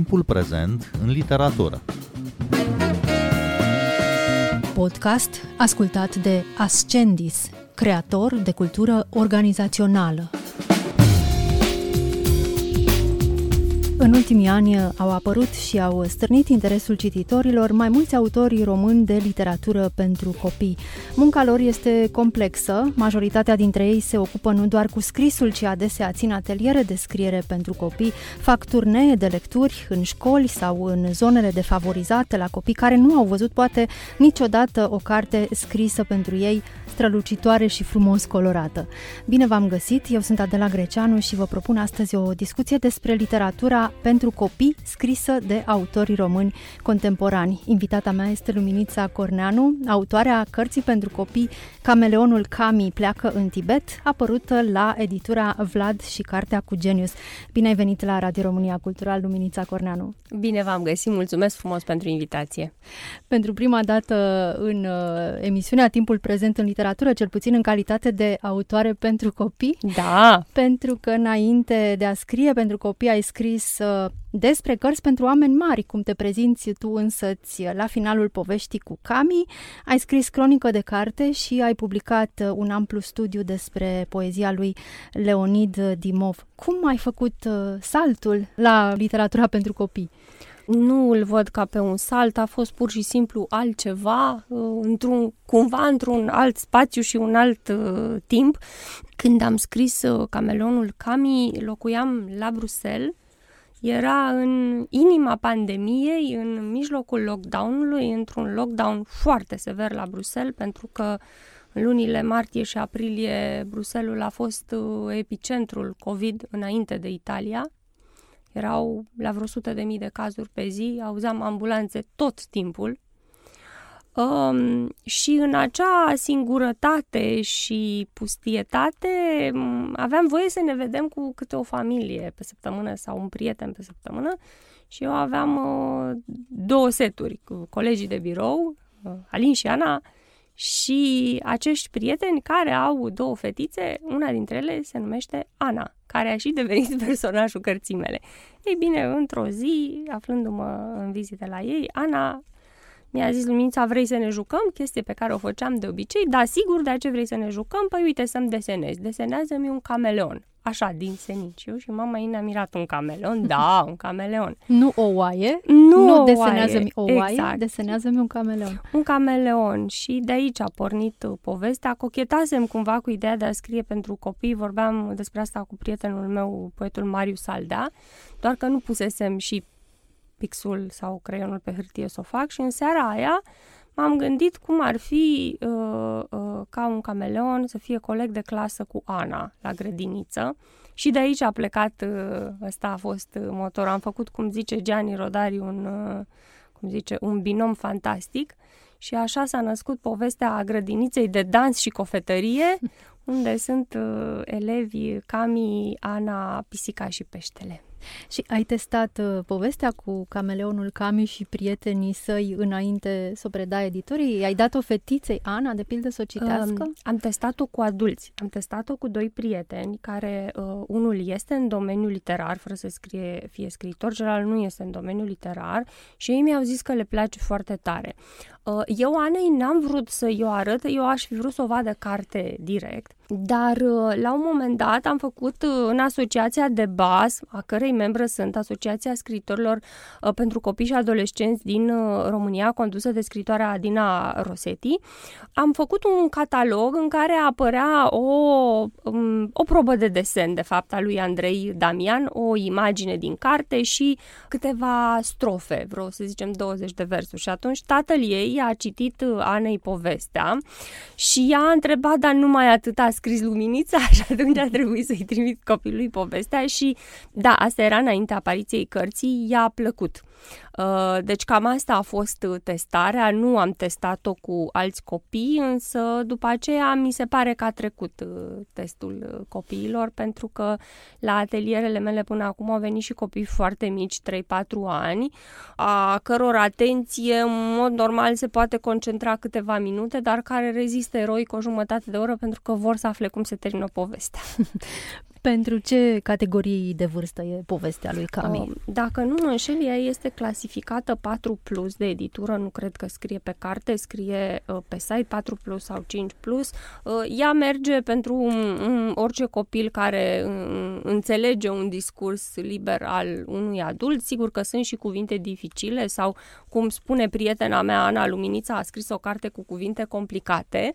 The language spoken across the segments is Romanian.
Timpul prezent în literatură. Podcast ascultat de Ascendis, creator de cultură organizațională. În ultimii ani au apărut și au stârnit interesul cititorilor mai mulți autori români de literatură pentru copii. Munca lor este complexă, majoritatea dintre ei se ocupă nu doar cu scrisul, ci adesea țin ateliere de scriere pentru copii, fac turnee de lecturi în școli sau în zonele defavorizate la copii care nu au văzut poate niciodată o carte scrisă pentru ei strălucitoare și frumos colorată. Bine v-am găsit, eu sunt Adela Greceanu și vă propun astăzi o discuție despre literatura pentru copii scrisă de autorii români contemporani. Invitata mea este Luminița Corneanu, autoarea cărții pentru copii Cameleonul Cami pleacă în Tibet, apărută la editura Vlad și Cartea cu Genius. Bine ai venit la Radio România Cultural, Luminița Corneanu. Bine v-am găsit, mulțumesc frumos pentru invitație. Pentru prima dată în uh, emisiunea Timpul prezent în literatură literatură, cel puțin în calitate de autoare pentru copii. Da. Pentru că înainte de a scrie pentru copii ai scris uh, despre cărți pentru oameni mari, cum te prezinți tu însăți la finalul poveștii cu Cami. Ai scris cronică de carte și ai publicat uh, un amplu studiu despre poezia lui Leonid Dimov. Cum ai făcut uh, saltul la literatura pentru copii? nu îl văd ca pe un salt, a fost pur și simplu altceva, uh, într-un, cumva într-un alt spațiu și un alt uh, timp. Când am scris uh, Camelonul Cami, locuiam la Bruxelles, era în inima pandemiei, în mijlocul lockdown-ului, într-un lockdown foarte sever la Bruxelles, pentru că în lunile martie și aprilie Bruselul a fost uh, epicentrul COVID înainte de Italia erau la vreo 100 de mii de cazuri pe zi, auzeam ambulanțe tot timpul. Um, și în acea singurătate și pustietate aveam voie să ne vedem cu câte o familie pe săptămână sau un prieten pe săptămână și eu aveam uh, două seturi cu colegii de birou, uh, Alin și Ana, și acești prieteni care au două fetițe, una dintre ele se numește Ana, care a și devenit personajul cărții mele. Ei bine, într-o zi, aflându-mă în vizite la ei, Ana mi-a zis, Lumința, vrei să ne jucăm? Chestie pe care o făceam de obicei. Da, sigur, de ce vrei să ne jucăm? Păi uite să-mi desenezi. Desenează-mi un cameleon. Așa, din seniciu și mama ei ne-a mirat un cameleon. Da, un cameleon. Nu o oaie? Nu, nu o desenează-mi o oaie, exact. desenează-mi un cameleon. Un cameleon și de aici a pornit uh, povestea. Cochetasem cumva cu ideea de a scrie pentru copii. Vorbeam despre asta cu prietenul meu, poetul Marius Saldea, doar că nu pusesem și pixul sau creionul pe hârtie să o fac și în seara aia m-am gândit cum ar fi uh, uh, ca un cameleon să fie coleg de clasă cu Ana la grădiniță și de aici a plecat, uh, ăsta a fost uh, motor. Am făcut, cum zice Gianni Rodari, un, uh, cum zice, un binom fantastic și așa s-a născut povestea grădiniței de dans și cofetărie, unde sunt uh, elevi Cami, Ana, Pisica și Peștele. Și ai testat uh, povestea cu cameleonul Cami și prietenii săi înainte să o predai editorii? Ai dat-o fetiței, Ana, de pildă, să o citească? Um, am testat-o cu adulți. Am testat-o cu doi prieteni care, uh, unul este în domeniul literar, fără să scrie, fie scriitor, celălalt nu este în domeniul literar și ei mi-au zis că le place foarte tare. Uh, eu, Anei, n-am vrut să-i o arăt, eu aș fi vrut să o vadă carte direct, dar uh, la un moment dat am făcut uh, în asociația de bas, a cărei membră sunt Asociația Scriitorilor pentru Copii și Adolescenți din România, condusă de scritoarea Adina Rosetti, am făcut un catalog în care apărea o, um, o probă de desen, de fapt, a lui Andrei Damian, o imagine din carte și câteva strofe, vreo să zicem 20 de versuri. Și atunci tatăl ei a citit uh, Anei povestea și ea a întrebat, dar numai atât a scris luminița și atunci a trebuit să-i trimit copilului povestea și da, asta era înaintea apariției cărții, i-a plăcut. Uh, deci cam asta a fost uh, testarea, nu am testat-o cu alți copii, însă după aceea mi se pare că a trecut uh, testul copiilor, pentru că la atelierele mele până acum au venit și copii foarte mici, 3-4 ani, a căror atenție în mod normal se poate concentra câteva minute, dar care rezistă eroic o jumătate de oră pentru că vor să afle cum se termină povestea. Pentru ce categorii de vârstă e povestea lui Cami? Uh, dacă nu mă înșel, ea este clasificată 4 plus de editură, nu cred că scrie pe carte, scrie uh, pe site 4 plus sau 5 plus. Uh, ea merge pentru un, un, orice copil care uh, înțelege un discurs liber al unui adult. Sigur că sunt și cuvinte dificile sau, cum spune prietena mea, Ana Luminița, a scris o carte cu cuvinte complicate,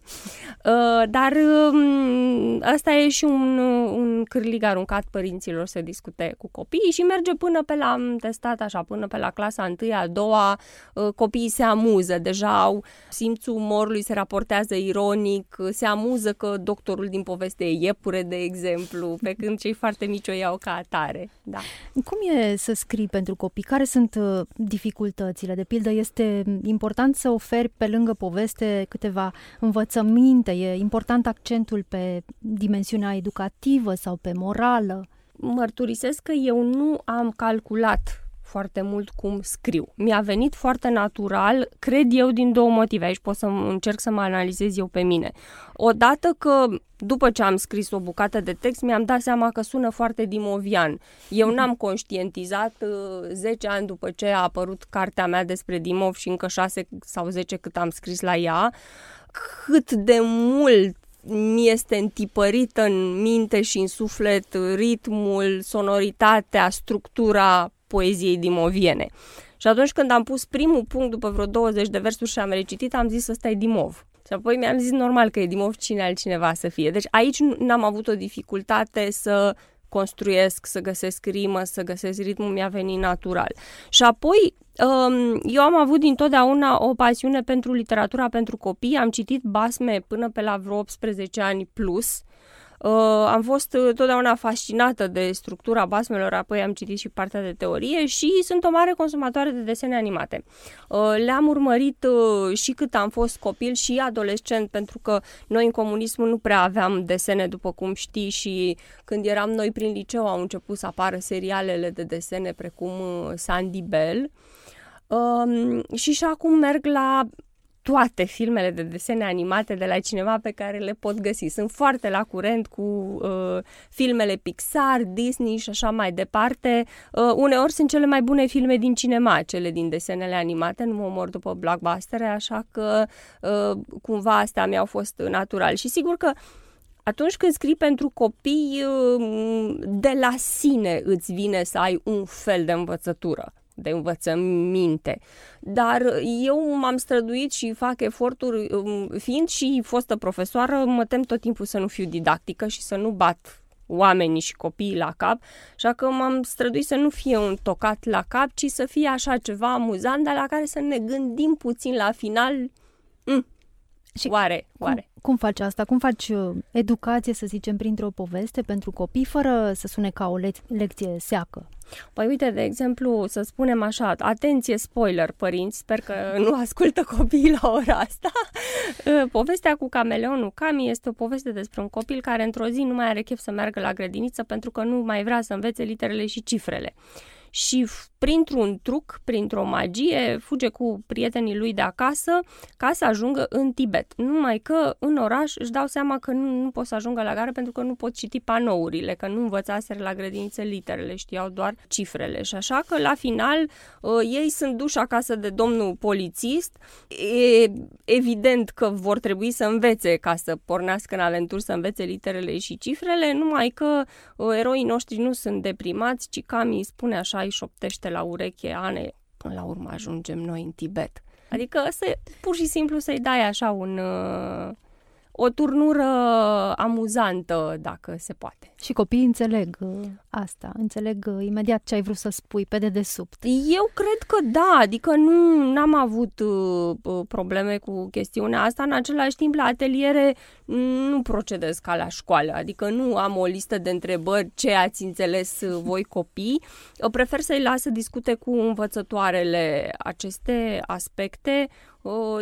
uh, dar uh, asta e și un, un cârlig aruncat părinților să discute cu copiii și merge până pe la, am testat așa, până pe la clasa întâia, a doua, uh, copiii se amuză, deja au simțul umorului, se raportează ironic, se amuză că doctorul din poveste e iepure, de exemplu, pe când cei foarte mici o iau ca atare. Da. Cum e să scrii pentru copii? Care sunt uh, dificultățile? De pildă, este important să oferi pe lângă poveste câteva învățăminte, e important accentul pe dimensiunea educativă sau pe morală? Mărturisesc că eu nu am calculat foarte mult cum scriu. Mi-a venit foarte natural, cred eu, din două motive. Aici pot să încerc să mă analizez eu pe mine. Odată că după ce am scris o bucată de text, mi-am dat seama că sună foarte dimovian. Eu n-am conștientizat uh, 10 ani după ce a apărut cartea mea despre Dimov și încă 6 sau 10 cât am scris la ea, cât de mult mi este întipărită în minte și în suflet ritmul, sonoritatea, structura poeziei dimoviene. Și atunci când am pus primul punct după vreo 20 de versuri și am recitit, am zis ăsta e Dimov. Și apoi mi-am zis normal că e Dimov cine altcineva să fie. Deci aici n-am avut o dificultate să construiesc, să găsesc rimă, să găsesc ritmul, mi-a venit natural. Și apoi um, eu am avut dintotdeauna o pasiune pentru literatura pentru copii, am citit basme până pe la vreo 18 ani plus, Uh, am fost uh, totdeauna fascinată de structura basmelor, apoi am citit și partea de teorie și sunt o mare consumatoare de desene animate. Uh, le-am urmărit uh, și cât am fost copil și adolescent, pentru că noi în comunismul nu prea aveam desene, după cum știi, și când eram noi prin liceu au început să apară serialele de desene precum uh, Sandy Bell. Um, și și acum merg la toate filmele de desene animate de la cineva pe care le pot găsi. Sunt foarte la curent cu uh, filmele Pixar, Disney și așa mai departe. Uh, uneori sunt cele mai bune filme din cinema, cele din desenele animate, nu mă mor după blockbuster, așa că uh, cumva astea mi-au fost natural. Și sigur că atunci când scrii pentru copii, uh, de la sine îți vine să ai un fel de învățătură de învățăminte. Dar eu m-am străduit și fac eforturi, um, fiind și fostă profesoară, mă tem tot timpul să nu fiu didactică și să nu bat oamenii și copiii la cap, așa că m-am străduit să nu fie un tocat la cap, ci să fie așa ceva amuzant, dar la care să ne gândim puțin la final. Mm, și oare, oare. Cum, cum faci asta? Cum faci uh, educație, să zicem, printr-o poveste pentru copii, fără să sune ca o le- lecție seacă? Păi uite, de exemplu, să spunem așa, atenție, spoiler, părinți, sper că nu ascultă copiii la ora asta. Uh, povestea cu cameleonul Cami este o poveste despre un copil care într-o zi nu mai are chef să meargă la grădiniță pentru că nu mai vrea să învețe literele și cifrele și printr-un truc, printr-o magie, fuge cu prietenii lui de acasă ca să ajungă în Tibet. Numai că în oraș își dau seama că nu, nu pot să ajungă la gară pentru că nu pot citi panourile, că nu învățaseră la grădinițe literele, știau doar cifrele. Și așa că la final uh, ei sunt duși acasă de domnul polițist. E evident că vor trebui să învețe ca să pornească în aventuri, să învețe literele și cifrele, numai că uh, eroii noștri nu sunt deprimați, ci Cami spune așa îi șoptește la ureche, Ane, până la urmă ajungem noi în Tibet. Adică să, pur și simplu să-i dai așa un, uh, o turnură amuzantă, dacă se poate. Și copiii înțeleg uh, asta, înțeleg uh, imediat ce ai vrut să spui pe dedesubt. Eu cred că da, adică nu am avut uh, uh, probleme cu chestiunea asta. În același timp, la ateliere nu procedez ca la școală, adică nu am o listă de întrebări ce ați înțeles voi copii. Prefer să-i las să discute cu învățătoarele aceste aspecte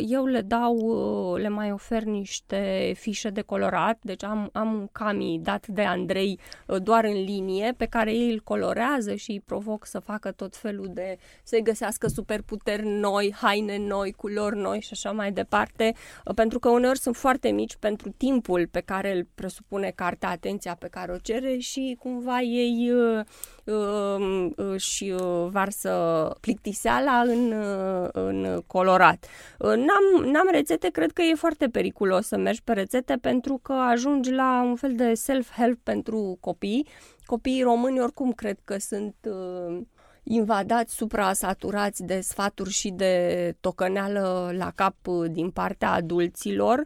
eu le dau, le mai ofer niște fișe de colorat, deci am, am un cami dat de Andrei doar în linie, pe care ei îl colorează și îi provoc să facă tot felul de, să-i găsească superputeri noi, haine noi, culori noi și așa mai departe, pentru că uneori sunt foarte mici pentru timpul pe care îl presupune cartea, atenția pe care o cere și cumva ei uh, își varsă plictiseala în, în colorat. N-am, n-am rețete, cred că e foarte periculos să mergi pe rețete pentru că ajungi la un fel de self-help pentru copii. Copiii români oricum cred că sunt uh, invadați, supra-saturați de sfaturi și de tocăneală la cap din partea adulților, uh,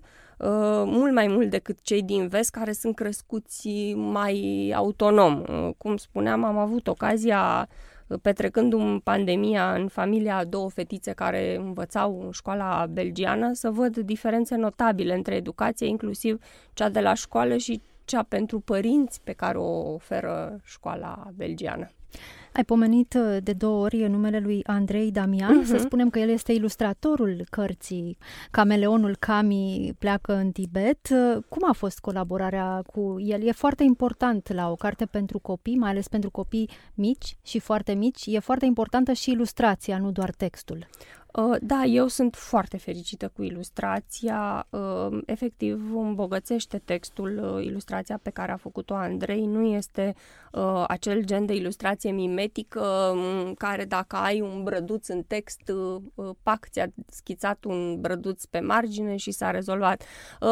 mult mai mult decât cei din vest care sunt crescuți mai autonom. Uh, cum spuneam, am avut ocazia petrecându-mi pandemia în familia a două fetițe care învățau în școala belgiană, să văd diferențe notabile între educație, inclusiv cea de la școală și cea pentru părinți pe care o oferă școala belgiană. Ai pomenit uh, de două ori numele lui Andrei Damian, uh-huh. să spunem că el este ilustratorul cărții Cameleonul Cami pleacă în Tibet. Uh, cum a fost colaborarea cu el? E foarte important la o carte pentru copii, mai ales pentru copii mici și foarte mici. E foarte importantă și ilustrația, nu doar textul. Uh, da, eu sunt foarte fericită cu ilustrația. Uh, efectiv, îmbogățește textul, uh, ilustrația pe care a făcut-o Andrei. Nu este acel gen de ilustrație mimetică um, care dacă ai un brăduț în text, pac, ți-a schițat un brăduț pe margine și s-a rezolvat.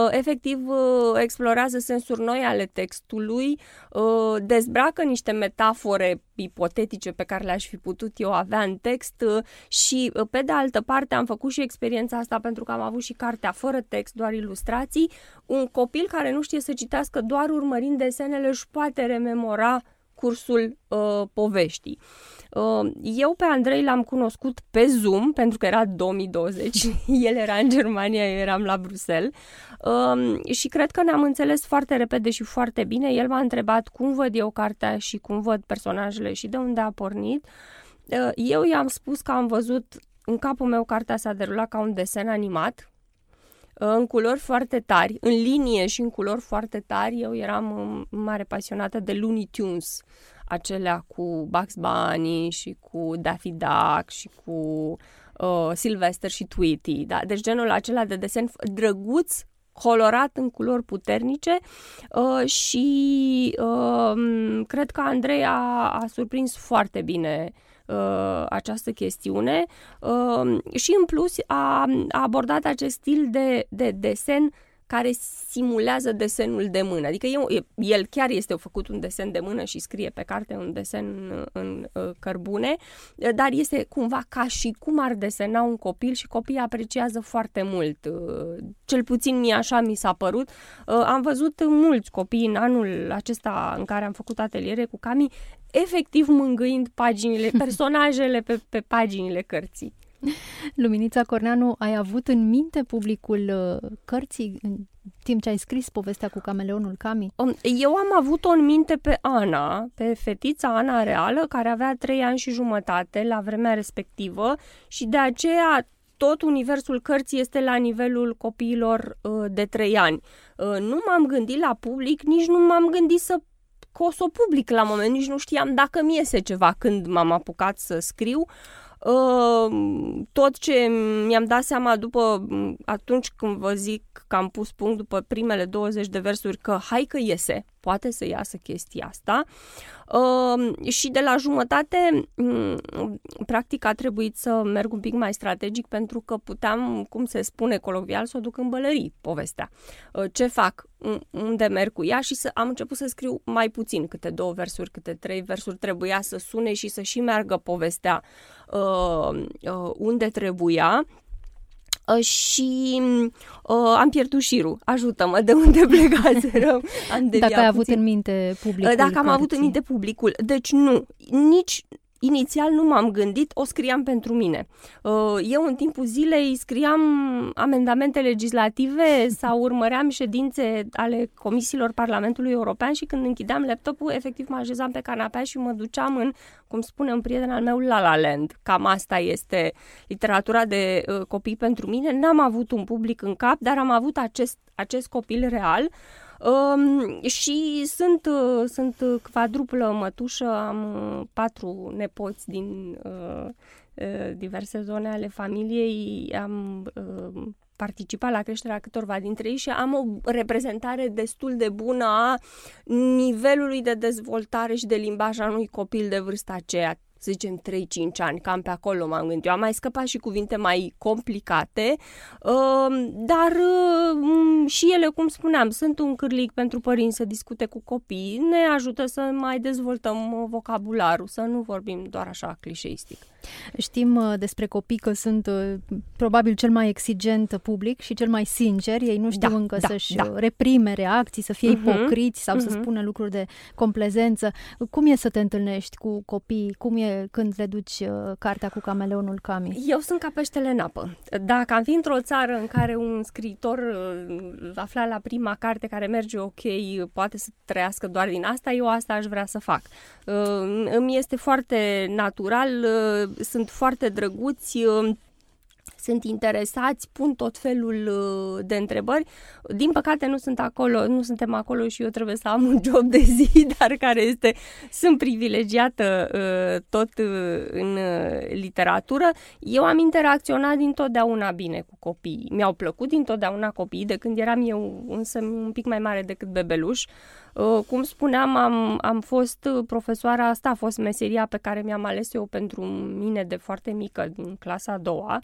Efectiv, explorează sensuri noi ale textului, dezbracă niște metafore ipotetice pe care le-aș fi putut eu avea în text și, pe de altă parte, am făcut și experiența asta pentru că am avut și cartea fără text, doar ilustrații. Un copil care nu știe să citească doar urmărind desenele își poate rememora cursul uh, poveștii. Uh, eu pe Andrei l-am cunoscut pe Zoom, pentru că era 2020, el era în Germania, eu eram la Bruxelles uh, și cred că ne-am înțeles foarte repede și foarte bine. El m-a întrebat cum văd eu cartea și cum văd personajele și de unde a pornit. Uh, eu i-am spus că am văzut în capul meu cartea s-a derulat ca un desen animat, în culori foarte tari, în linie și în culori foarte tari. Eu eram mare pasionată de Looney Tunes, acelea cu Bugs Bunny și cu Daffy Duck și cu uh, Sylvester și Tweety. Da? Deci genul acela de desen drăguț, colorat în culori puternice uh, și uh, cred că Andrei a, a surprins foarte bine uh, această chestiune uh, și în plus a, a abordat acest stil de, de desen care simulează desenul de mână. Adică eu, el chiar este făcut un desen de mână și scrie pe carte un desen în, în uh, cărbune, dar este cumva ca și cum ar desena un copil și copiii apreciază foarte mult. Uh, cel puțin mie așa mi s-a părut. Uh, am văzut mulți copii în anul acesta în care am făcut ateliere cu Cami, efectiv mângâind paginile, personajele pe, pe paginile cărții. Luminița Corneanu, ai avut în minte publicul uh, cărții în timp ce ai scris povestea cu cameleonul Cami? Um, eu am avut-o în minte pe Ana, pe fetița Ana Reală, care avea trei ani și jumătate la vremea respectivă și de aceea tot universul cărții este la nivelul copiilor uh, de trei ani. Uh, nu m-am gândit la public, nici nu m-am gândit să că o să o public la moment, nici nu știam dacă mi iese ceva când m-am apucat să scriu. Ehm, tot ce mi-am dat seama după, atunci când vă zic că am pus punct după primele 20 de versuri, că hai că iese, poate să iasă chestia asta. Uh, și de la jumătate, um, practic, a trebuit să merg un pic mai strategic pentru că puteam, cum se spune colovial, să o duc în bălării povestea. Uh, ce fac? Unde merg cu ea? Și să, am început să scriu mai puțin, câte două versuri, câte trei versuri trebuia să sune și să și meargă povestea uh, uh, unde trebuia Uh, și uh, am pierdut șirul. Ajută-mă, de unde plecaseră? Am Dacă ai avut în minte publicul. Uh, dacă am avut în minte publicul. Deci nu, nici inițial nu m-am gândit, o scriam pentru mine. Uh, eu în timpul zilei scriam amendamente legislative sau urmăream ședințe ale comisiilor Parlamentului European și când închideam laptopul, efectiv mă așezam pe canapea și mă duceam în, cum spune un prieten al meu, La La Land. Cam asta este literatura de uh, copii pentru mine. N-am avut un public în cap, dar am avut acest, acest copil real Um, și sunt, uh, sunt quadruplă mătușă, am uh, patru nepoți din uh, uh, diverse zone ale familiei, am uh, participat la creșterea câtorva dintre ei și am o reprezentare destul de bună a nivelului de dezvoltare și de limbaj a unui copil de vârsta aceea să zicem 3-5 ani, cam pe acolo m-am gândit. Eu am mai scăpat și cuvinte mai complicate, uh, dar uh, și ele, cum spuneam, sunt un cârlic pentru părinți să discute cu copii, ne ajută să mai dezvoltăm vocabularul, să nu vorbim doar așa clișeistic. Știm uh, despre copii că sunt uh, probabil cel mai exigent public și cel mai sincer. Ei nu știu da, încă da, să-și da. reprime reacții, să fie uh-huh, ipocriți sau uh-huh. să mhm. spună lucruri de complezență. Cum e să te întâlnești cu copii? Cum e când le duci uh, cartea cu cameleonul Cami? Eu sunt ca peștele în apă. Dacă am fi într-o țară în care un scriitor aflat la prima carte care merge ok, poate să trăiască doar din asta, eu asta aș vrea să fac. Îmi este foarte natural sunt foarte drăguți, uh, sunt interesați, pun tot felul uh, de întrebări. Din păcate nu sunt acolo, nu suntem acolo și eu trebuie să am un job de zi, dar care este, sunt privilegiată uh, tot în literatură. Eu am interacționat dintotdeauna bine cu copiii. Mi-au plăcut dintotdeauna copiii, de când eram eu însă un pic mai mare decât bebeluș. Uh, cum spuneam, am, am fost profesoara, asta a fost meseria pe care mi-am ales eu pentru mine de foarte mică, din clasa a doua.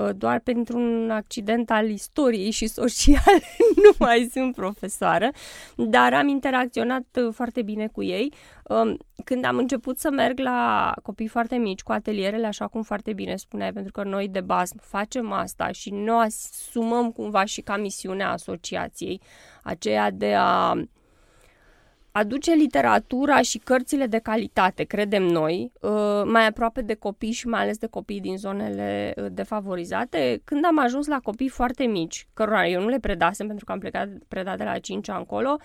Uh, doar pentru un accident al istoriei și social nu mai sunt profesoară, dar am interacționat uh, foarte bine cu ei. Um, când am început să merg la copii foarte mici, cu atelierele, așa cum foarte bine spuneai, pentru că noi de bază facem asta și noi asumăm cumva și ca misiunea asociației, aceea de a aduce literatura și cărțile de calitate, credem noi, uh, mai aproape de copii și mai ales de copii din zonele uh, defavorizate. Când am ajuns la copii foarte mici, cărora eu nu le predasem pentru că am plecat predat de la 5 ani încolo,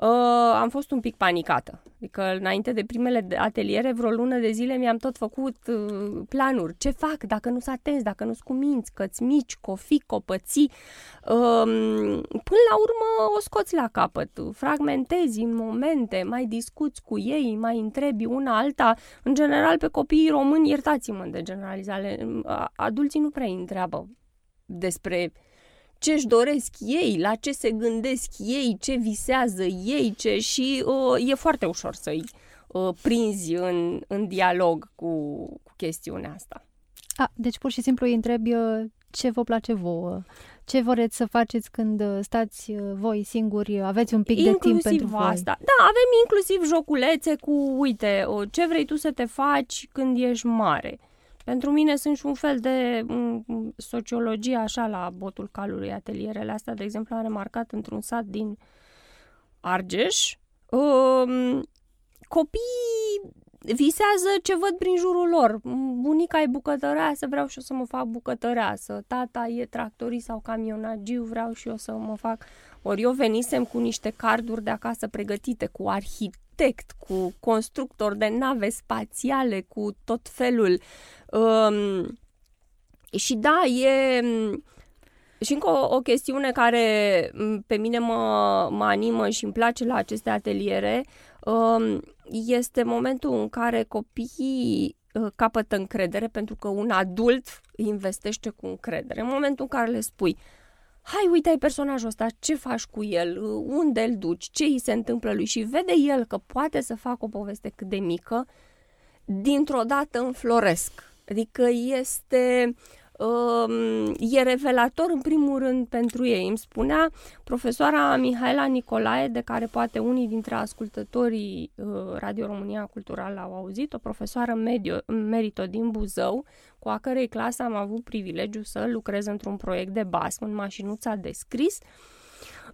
uh, am fost un pic panicată. Adică înainte de primele ateliere, vreo lună de zile mi-am tot făcut uh, planuri. Ce fac dacă nu s atenți, dacă nu-s cuminți, căți mici, cofi, copății. Uh, până la urmă o scoți la capăt, fragmentezi în momente, mai discuți cu ei, mai întrebi una alta. În general, pe copiii români, iertați-mă de generalizare, adulții nu prea întreabă despre ce își doresc ei, la ce se gândesc ei, ce visează ei, ce și uh, e foarte ușor să-i uh, prinzi în, în dialog cu, cu chestiunea asta. A, deci pur și simplu îi întrebi uh, ce vă place vouă, ce vreți să faceți când uh, stați uh, voi singuri, aveți un pic inclusiv de timp pentru asta. voi. Da, avem inclusiv joculețe cu, uite, ce vrei tu să te faci când ești mare pentru mine sunt și un fel de um, sociologie așa la botul calului atelierele astea. De exemplu, am remarcat într-un sat din Argeș, um, copiii visează ce văd prin jurul lor. Bunica e bucătăreasă, vreau și eu să mă fac bucătăreasă. Tata e tractorist sau camionagiu, vreau și eu să mă fac... Ori eu venisem cu niște carduri de acasă pregătite, cu arhitect, cu constructor de nave spațiale, cu tot felul. Um, și da, e... Și încă o, o chestiune care pe mine mă, mă animă și îmi place la aceste ateliere um, este momentul în care copiii uh, capătă încredere pentru că un adult investește cu încredere. În momentul în care le spui, hai, uite, ai personajul ăsta, ce faci cu el, uh, unde îl duci, ce îi se întâmplă lui și vede el că poate să facă o poveste cât de mică, dintr-o dată înfloresc. Adică este Um, e revelator în primul rând pentru ei. Îmi spunea profesoara Mihaela Nicolae, de care poate unii dintre ascultătorii uh, Radio România Cultural au auzit, o profesoară medio, merito din Buzău, cu a cărei clasă am avut privilegiu să lucrez într-un proiect de basm în mașinuța de scris.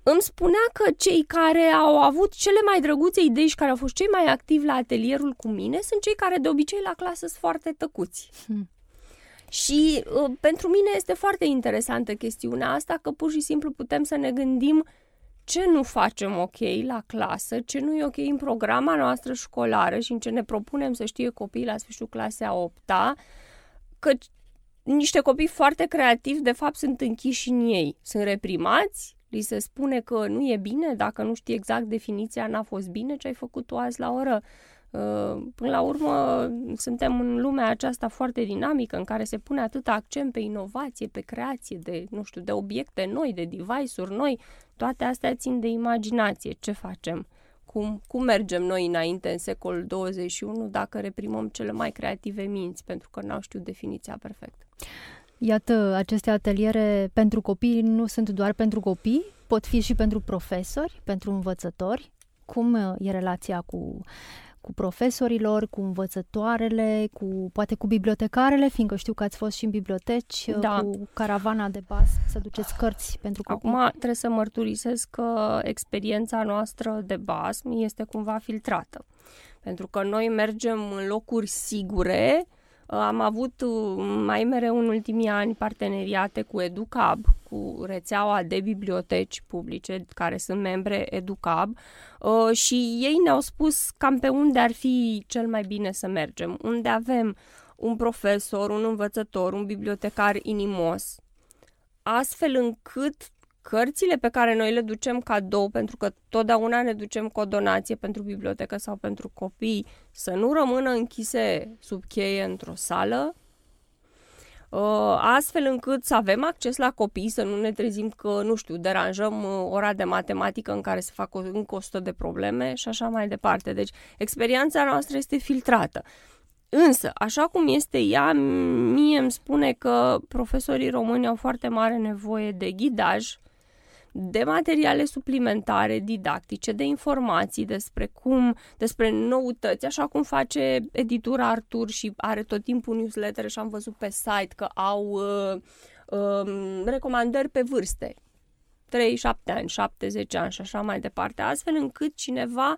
îmi spunea că cei care au avut cele mai drăguțe idei și care au fost cei mai activi la atelierul cu mine sunt cei care de obicei la clasă sunt foarte tăcuți. Hmm. Și uh, pentru mine este foarte interesantă chestiunea asta că pur și simplu putem să ne gândim ce nu facem ok la clasă, ce nu e ok în programa noastră școlară și în ce ne propunem să știe copiii la sfârșitul clasei a 8 că niște copii foarte creativi de fapt sunt închiși în ei, sunt reprimați, li se spune că nu e bine, dacă nu știi exact definiția, n-a fost bine ce ai făcut tu azi la oră. Uh, până la urmă, suntem în lumea aceasta foarte dinamică, în care se pune atât accent pe inovație, pe creație de, nu știu, de obiecte noi, de device-uri noi. Toate astea țin de imaginație. Ce facem? Cum, cum mergem noi înainte în secolul 21 dacă reprimăm cele mai creative minți pentru că n-au știut definiția perfectă? Iată, aceste ateliere pentru copii nu sunt doar pentru copii, pot fi și pentru profesori, pentru învățători. Cum e relația cu cu profesorilor, cu învățătoarele, cu poate cu bibliotecarele, fiindcă știu că ați fost și în biblioteci, da. cu caravana de bas, să duceți cărți pentru copii. Acum trebuie să mărturisesc că experiența noastră de bas este cumva filtrată. Pentru că noi mergem în locuri sigure, am avut uh, mai mereu în ultimii ani parteneriate cu Educab, cu rețeaua de biblioteci publice care sunt membre Educab uh, și ei ne-au spus cam pe unde ar fi cel mai bine să mergem, unde avem un profesor, un învățător, un bibliotecar inimos, astfel încât cărțile pe care noi le ducem cadou, pentru că totdeauna ne ducem cu o donație pentru bibliotecă sau pentru copii, să nu rămână închise sub cheie într-o sală, uh, astfel încât să avem acces la copii, să nu ne trezim că, nu știu, deranjăm uh, ora de matematică în care se fac încă 100 de probleme și așa mai departe. Deci, experiența noastră este filtrată. Însă, așa cum este ea, mie îmi spune că profesorii români au foarte mare nevoie de ghidaj, de materiale suplimentare didactice, de informații despre cum, despre noutăți, așa cum face editura Artur și are tot timpul newsletter și am văzut pe site că au uh, uh, recomandări pe vârste. 3, 7 ani, 70 ani și așa mai departe, astfel încât cineva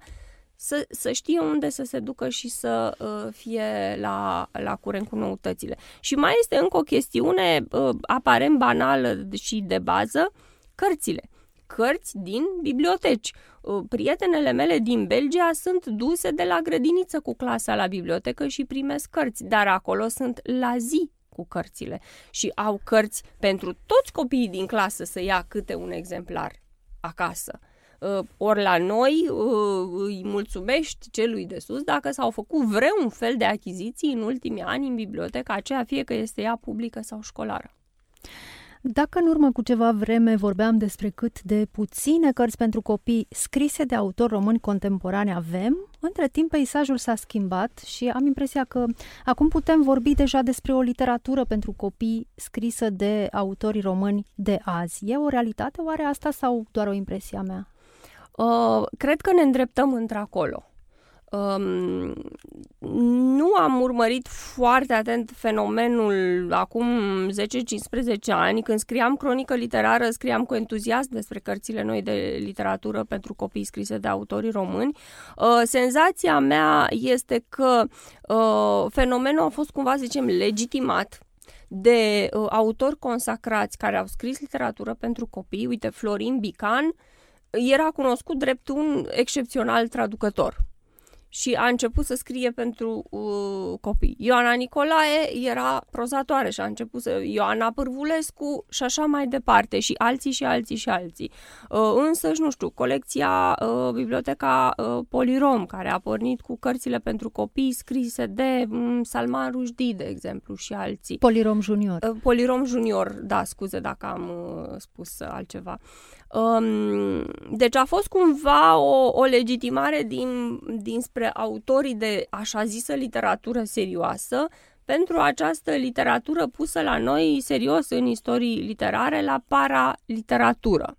să, să știe unde să se ducă și să uh, fie la, la curent cu noutățile. Și mai este încă o chestiune uh, aparent banală și de bază, cărțile cărți din biblioteci. Uh, prietenele mele din Belgia sunt duse de la grădiniță cu clasa la bibliotecă și primesc cărți, dar acolo sunt la zi cu cărțile și au cărți pentru toți copiii din clasă să ia câte un exemplar acasă. Uh, ori la noi uh, îi mulțumești celui de sus dacă s-au făcut vreun fel de achiziții în ultimii ani în biblioteca aceea, fie că este ea publică sau școlară. Dacă în urmă cu ceva vreme vorbeam despre cât de puține cărți pentru copii scrise de autori români contemporane avem, între timp peisajul s-a schimbat și am impresia că acum putem vorbi deja despre o literatură pentru copii scrisă de autorii români de azi. E o realitate oare asta sau doar o impresie a mea? Uh, cred că ne îndreptăm într-acolo. Um, nu am urmărit foarte atent fenomenul acum 10-15 ani. Când scriam cronică literară, scriam cu entuziasm despre cărțile noi de literatură pentru copii scrise de autorii români. Uh, senzația mea este că uh, fenomenul a fost cumva, să zicem, legitimat de uh, autori consacrați care au scris literatură pentru copii. Uite, Florin Bican era cunoscut drept un excepțional traducător și a început să scrie pentru uh, copii. Ioana Nicolae era prozatoare și a început să... Ioana Pârvulescu și așa mai departe și alții și alții și alții. Uh, însă, nu știu, colecția uh, Biblioteca uh, Polirom, care a pornit cu cărțile pentru copii scrise de um, Salman Rushdie, de exemplu, și alții. Polirom Junior. Uh, Polirom Junior, da, scuze dacă am uh, spus altceva. Um, deci a fost cumva o, o legitimare din, dinspre autorii de așa zisă literatură serioasă pentru această literatură pusă la noi serios în istorii literare, la paraliteratură.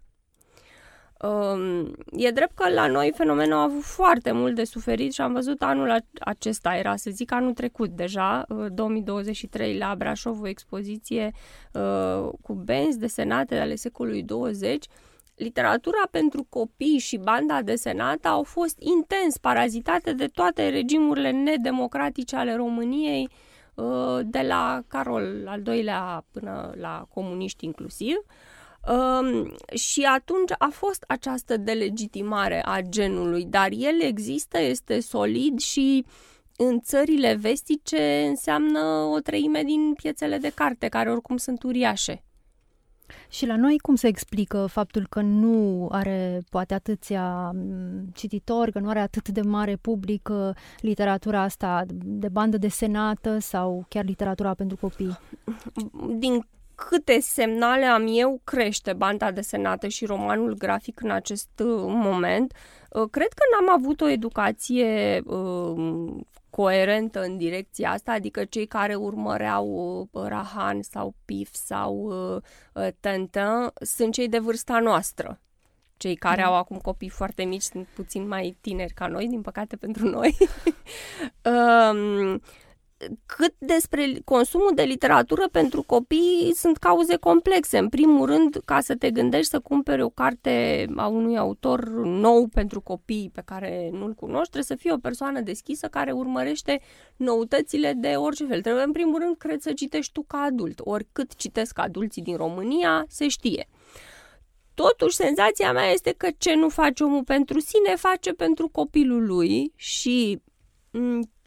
Um, e drept că la noi fenomenul a avut foarte mult de suferit și am văzut anul acesta, era să zic anul trecut deja, 2023 uh, la Brașov, o expoziție uh, cu benzi desenate ale secolului 20 literatura pentru copii și banda desenată au fost intens parazitate de toate regimurile nedemocratice ale României, uh, de la Carol al doilea până la comuniști inclusiv. Um, și atunci a fost această delegitimare a genului, dar el există, este solid și în țările vestice înseamnă o treime din piețele de carte, care oricum sunt uriașe. Și la noi cum se explică faptul că nu are poate atâția cititori, că nu are atât de mare public uh, literatura asta de bandă desenată sau chiar literatura pentru copii? Din câte semnale am eu, crește banda desenată și romanul grafic în acest uh, moment. Uh, cred că n-am avut o educație coerentă în direcția asta, adică cei care urmăreau uh, Rahan sau Pif sau uh, uh, Tintin sunt cei de vârsta noastră. Cei care mm. au acum copii foarte mici sunt puțin mai tineri ca noi, din păcate pentru noi. um, cât despre consumul de literatură pentru copii sunt cauze complexe. În primul rând, ca să te gândești să cumperi o carte a unui autor nou pentru copii pe care nu-l cunoști, trebuie să fie o persoană deschisă care urmărește noutățile de orice fel. Trebuie, în primul rând, cred să citești tu ca adult. Oricât citesc adulții din România, se știe. Totuși, senzația mea este că ce nu face omul pentru sine, face pentru copilul lui și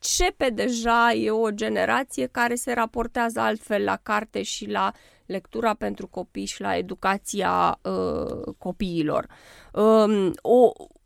începe deja, e o generație care se raportează altfel la carte și la lectura pentru copii și la educația uh, copiilor. Um, o, Mm,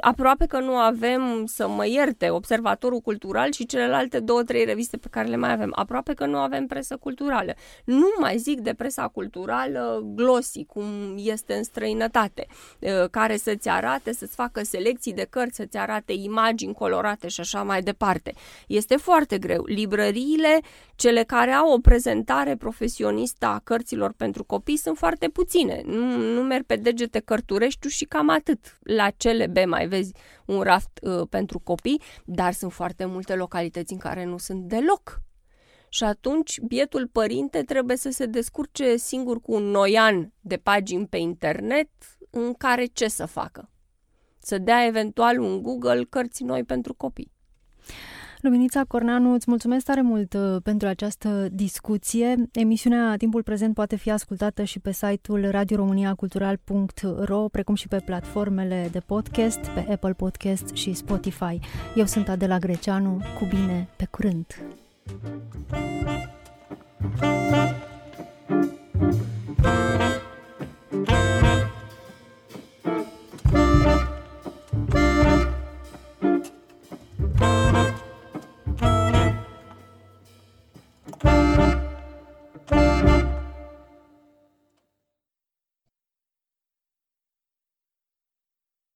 aproape că nu avem, să mă ierte, Observatorul Cultural și celelalte două, trei reviste pe care le mai avem. Aproape că nu avem presă culturală. Nu mai zic de presa culturală glossy, cum este în străinătate, uh, care să-ți arate, să-ți facă selecții de cărți, să-ți arate imagini colorate și așa mai departe. Este foarte greu. Librăriile, cele care au o prezentare profesionistă a cărților pentru copii, sunt foarte puține. Nu, nu merg pe degete cărturești și cam atât. La CLB mai vezi un raft uh, pentru copii, dar sunt foarte multe localități în care nu sunt deloc. Și atunci bietul părinte trebuie să se descurce singur cu un noian de pagini pe internet în care ce să facă? Să dea eventual un Google cărți noi pentru copii. Luminița Corneanu, îți mulțumesc tare mult uh, pentru această discuție. Emisiunea Timpul Prezent poate fi ascultată și pe site-ul radioromaniacultural.ro, precum și pe platformele de podcast, pe Apple Podcast și Spotify. Eu sunt Adela Greceanu, cu bine, pe curând!